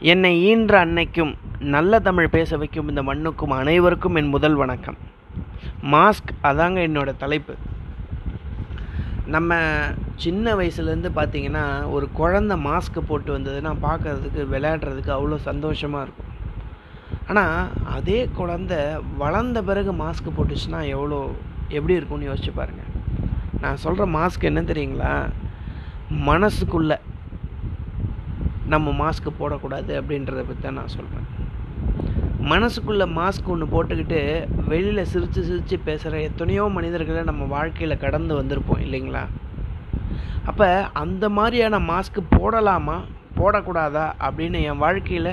என்னை ஈன்ற அன்னைக்கும் நல்ல தமிழ் பேச வைக்கும் இந்த மண்ணுக்கும் அனைவருக்கும் என் முதல் வணக்கம். மாஸ்க் அதாங்க என்னோட தலைப்பு. நம்ம சின்ன வயசுலேருந்து பார்த்தீங்கன்னா ஒரு குழந்த மாஸ்க் போட்டு வந்ததுன்னா பார்க்கறதுக்கு விளையாடுறதுக்கு அவ்வளோ சந்தோஷமாக இருக்கும். ஆனால் அதே குழந்த வளர்ந்த பிறகு மாஸ்க் போட்டுச்சுன்னா எவ்வளோ எப்படி இருக்கும்னு யோசிச்சு பாருங்கள் நான் சொல்கிற மாஸ்க் என்ன தெரியுங்களா? மனசுக்குள்ளே நம்ம மாஸ்க் போடக்கூடாது அப்படின்றத பற்றி தான் நான் சொல்கிறேன் மனசுக்குள்ளே மாஸ்க் ஒன்று போட்டுக்கிட்டு வெளியில் சிரித்து சிரித்து பேசுகிற எத்தனையோ மனிதர்களை நம்ம வாழ்க்கையில் கடந்து வந்திருப்போம் இல்லைங்களா? அப்போ அந்த மாதிரியான மாஸ்க் போடலாமா? போடக்கூடாதா? அப்படின்னு என் வாழ்க்கையில்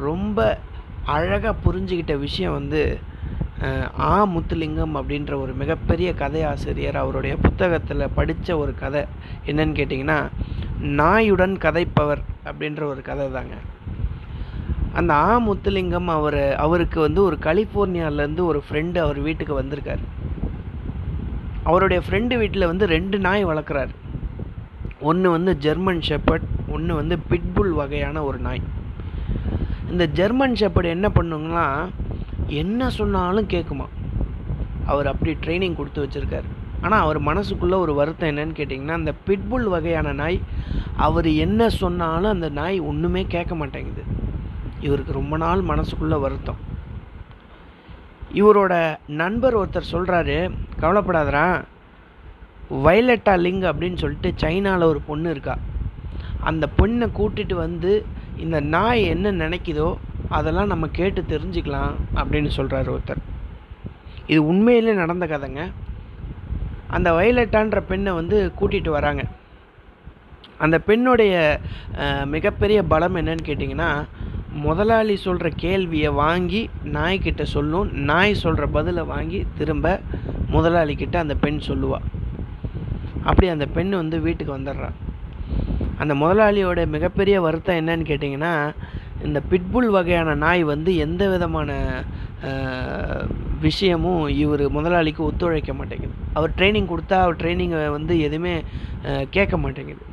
ரொம்ப அழகாக புரிஞ்சுக்கிட்ட விஷயம் வந்து ஆ முத்துலிங்கம் அப்படின்ற ஒரு மிகப்பெரிய கதை ஆசிரியர் அவருடைய புத்தகத்தில் படித்த ஒரு கதை என்னன்னு கேட்டிங்கன்னா நாயுடன் கதைப்பவர் அப்படின்ற ஒரு கதை தாங்க. அந்த ஆ முத்துலிங்கம் அவர் அவருக்கு வந்து ஒரு கலிஃபோர்னியாவிலேருந்து ஒரு ஃப்ரெண்டு அவர் வீட்டுக்கு வந்திருக்காரு. அவருடைய ஃப்ரெண்டு வீட்டில் வந்து ரெண்டு நாய் வளர்க்குறாரு. ஒன்று வந்து ஜெர்மன் ஷெப்பர்ட் ஒன்று வந்து பிட்புல் வகையான ஒரு நாய். இந்த ஜெர்மன் ஷெப்பர்ட் என்ன பண்ணுங்கன்னா என்ன சொன்னாலும் கேட்குமா அவர் அப்படி ட்ரைனிங் கொடுத்து வச்சுருக்காரு. ஆனால் அவர் மனசுக்குள்ளே ஒரு வருத்தம் என்னன்னு கேட்டிங்கன்னா அந்த பிட்புல் வகையான நாய் அவர் என்ன சொன்னாலும் அந்த நாய் ஒன்றுமே கேட்க மாட்டேங்குது. இவருக்கு ரொம்ப நாள் மனசுக்குள்ளே வருத்தம். இவரோட நண்பர் ஒருத்தர் சொல்கிறாரு கவலைப்படாதரா வயலட்டா லிங் அப்படின்னு சொல்லிட்டு சைனாவில் ஒரு பொண்ணு இருக்கா. அந்த பொண்ணை கூட்டிட்டு வந்து இந்த நாய் என்ன நினைக்குதோ அதெல்லாம் நம்ம கேட்டு தெரிஞ்சுக்கலாம் அப்படின்னு சொல்கிறாரு ஒருத்தர். இது உண்மையிலே நடந்த கதைங்க. அந்த வயலட்டான்ற பெண்ணை வந்து கூட்டிகிட்டு வராங்க. அந்த பெண்ணுடைய மிகப்பெரிய பலம் என்னன்னு கேட்டிங்கன்னா முதலாளி சொல்கிற கேள்வியை வாங்கி நாய்கிட்ட சொல்லும் நாய் சொல்கிற பதிலை வாங்கி திரும்ப முதலாளிக்கிட்ட அந்த பெண் சொல்லுவாள் அப்படி அந்த பெண் வந்து வீட்டுக்கு வந்துடுறான் அந்த முதலாளியோட மிகப்பெரிய வருத்தம் என்னன்னு கேட்டிங்கன்னா இந்த பிட்புல் வகையான நாய் வந்து எந்த விதமான விஷயமும் இவர் முதலாளிக்கு ஒத்துழைக்க மாட்டேங்குது. அவர் ட்ரைனிங் கொடுத்தா அவர் ட்ரைனிங்கை வந்து எதுவுமே கேட்க மாட்டேங்குது.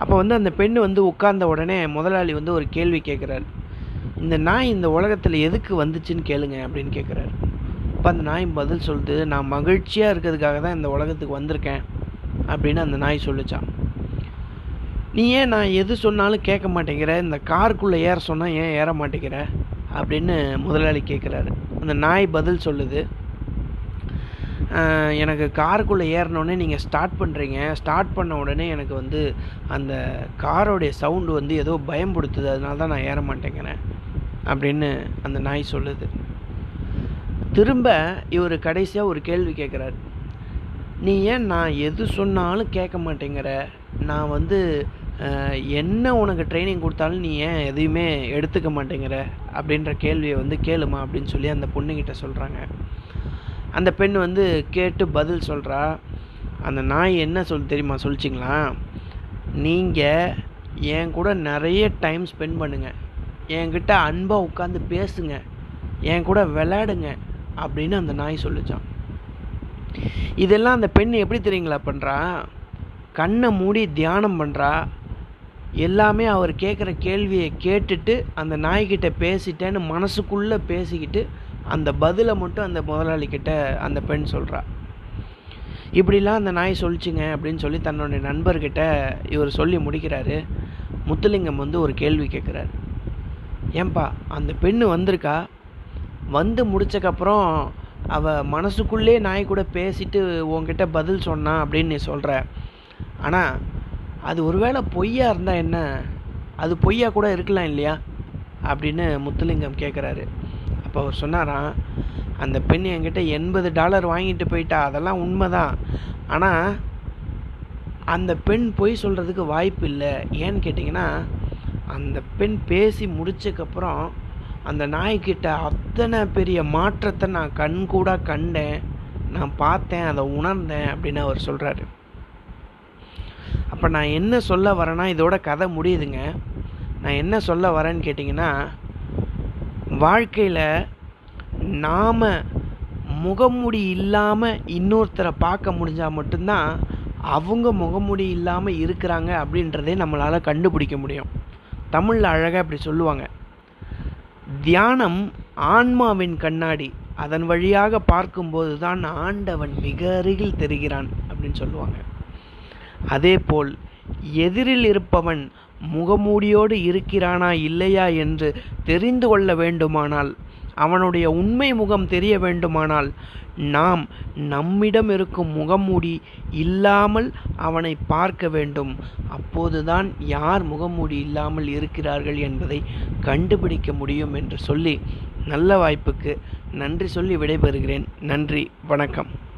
அப்போ வந்து அந்த பெண் வந்து உட்கார்ந்த உடனே முதலாளி வந்து ஒரு கேள்வி கேட்குறாரு. இந்த நாய் இந்த உலகத்தில் எதுக்கு வந்துச்சுன்னு கேளுங்க அப்படின்னு கேட்குறாரு. அப்போ அந்த நாய் பதில் சொல்லுது நான் மகிழ்ச்சியாக இருக்கிறதுக்காக தான் இந்த உலகத்துக்கு வந்திருக்கேன் அப்படின்னு அந்த நாய் சொல்லுச்சான் நீ ஏன் நான் எது சொன்னாலும் கேட்க மாட்டேங்கிற? இந்த காருக்குள்ளே ஏற சொன்னால் ஏன் ஏற மாட்டேங்கிற? அப்படின்னு முதலாளி கேட்குறாரு. அந்த நாய் பதில் சொல்லுது. எனக்கு காருக்குள்ளே ஏறினோடனே நீங்கள் ஸ்டார்ட் பண்ணுறீங்க ஸ்டார்ட் பண்ண உடனே எனக்கு வந்து அந்த காரோடைய சவுண்டு வந்து ஏதோ பயம் கொடுத்துது அதனால தான் நான் ஏற மாட்டேங்கிறேன். அப்படின்னு அந்த நாய் சொல்லுது. திரும்ப இவர் கடைசியாக ஒரு கேள்வி கேட்குறாரு. நீ ஏன் நான் எது சொன்னாலும் கேட்க மாட்டேங்கிற? நான் வந்து என்ன உனக்கு ட்ரைனிங் கொடுத்தாலும் நீ ஏன் எதையுமே எடுத்துக்க மாட்டேங்கிற? அப்படின்ற கேள்வியை வந்து கேளுமா அப்படின்னு சொல்லி அந்த பொண்ணுக்கிட்ட சொல்கிறாங்க அந்த பெண் வந்து கேட்டு பதில் சொல்கிறா அந்த நாய் என்ன சொல் தெரியுமா? சொல்லிச்சிங்களா? நீங்கள் என் கூட நிறைய டைம் ஸ்பெண்ட் பண்ணுங்கள் என்கிட்ட அன்பாக உட்காந்து பேசுங்க. என் கூட விளையாடுங்க. அப்படின்னு அந்த நாய் சொல்லிச்சான். இதெல்லாம் அந்த பெண் எப்படி தெரியுங்களா பண்ணுறா கண்ணை மூடி தியானம் பண்ணுறா எல்லாமே அவர் கேட்குற கேள்வியை கேட்டுட்டு அந்த நாய்கிட்ட பேசிட்டேன்னு மனசுக்குள்ளே பேசிக்கிட்டு அந்த பதிலை மட்டும் அந்த முதலாளிக்கிட்ட அந்த பெண் சொல்கிறா இப்படிலாம் அந்த நாய் சொல்லிச்சுங்க அப்படின்னு சொல்லி தன்னுடைய நண்பர்கிட்ட இவர் சொல்லி முடிக்கிறாரு. முத்துலிங்கம் வந்து ஒரு கேள்வி கேட்குறாரு ஏன்பா அந்த பெண்ணு வந்திருக்கா? வந்து முடிச்சக்கப்புறம் அவள் மனசுக்குள்ளே நாய் கூட பேசிட்டு உன்கிட்ட பதில் சொன்னான் அப்படின்னு நீ சொல்கிற ஆனால் அது ஒருவேளை பொய்யா இருந்தால் என்ன? அது பொய்யா கூட இருக்கலாம் இல்லையா? அப்படின்னு முத்துலிங்கம் கேட்குறாரு அப்போ அவர் சொன்னாராம் அந்த பெண் என்கிட்ட எண்பது டாலர் வாங்கிட்டு போயிட்டா அதெல்லாம் உண்மைதான். ஆனால் அந்த பெண் பொய் சொல்கிறதுக்கு வாய்ப்பு இல்லை. ஏன்னு கேட்டிங்கன்னா அந்த பெண் பேசி முடிச்சக்கப்புறம் அந்த நாய்க்கிட்ட அத்தனை பெரிய மாற்றத்தை நான் கண்கூடாக கண்டேன். நான் பார்த்தேன் அதை உணர்ந்தேன் அப்படின்னு அவர் சொல்கிறாரு அப்போ நான் என்ன சொல்ல வரேன்னா இதோட கதை முடியுதுங்க. நான் என்ன சொல்ல வரேன்னு கேட்டிங்கன்னா வாழ்க்கையில் நாம் முகமுடி இல்லாமல் இன்னொருத்தரை பார்க்க முடிஞ்சால் மட்டும்தான் அவங்க முகமுடி இல்லாமல் இருக்கிறாங்க அப்படின்றதே நம்மளால் கண்டுபிடிக்க முடியும். தமிழில் அழகாக இப்படி சொல்லுவாங்க. தியானம் ஆன்மாவின் கண்ணாடி. அதன் வழியாக பார்க்கும்போது தான் ஆண்டவன் மிக அருகில் தெரிகிறான் அப்படின்னு சொல்லுவாங்க. அதேபோல் எதிரில் இருப்பவன் முகமூடியோடு இருக்கிறானா இல்லையா என்று தெரிந்து கொள்ள வேண்டுமானால் அவனுடைய உண்மை முகம் தெரிய வேண்டுமானால் நாம் நம்மிடம் இருக்கும் முகமூடி இல்லாமல் அவனை பார்க்க வேண்டும். அப்போதுதான் யார் முகமூடி இல்லாமல் இருக்கிறார்கள் என்பதை கண்டுபிடிக்க முடியும் என்று சொல்லி நல்ல வாய்ப்புக்கு நன்றி சொல்லி விடைபெறுகிறேன். நன்றி வணக்கம்.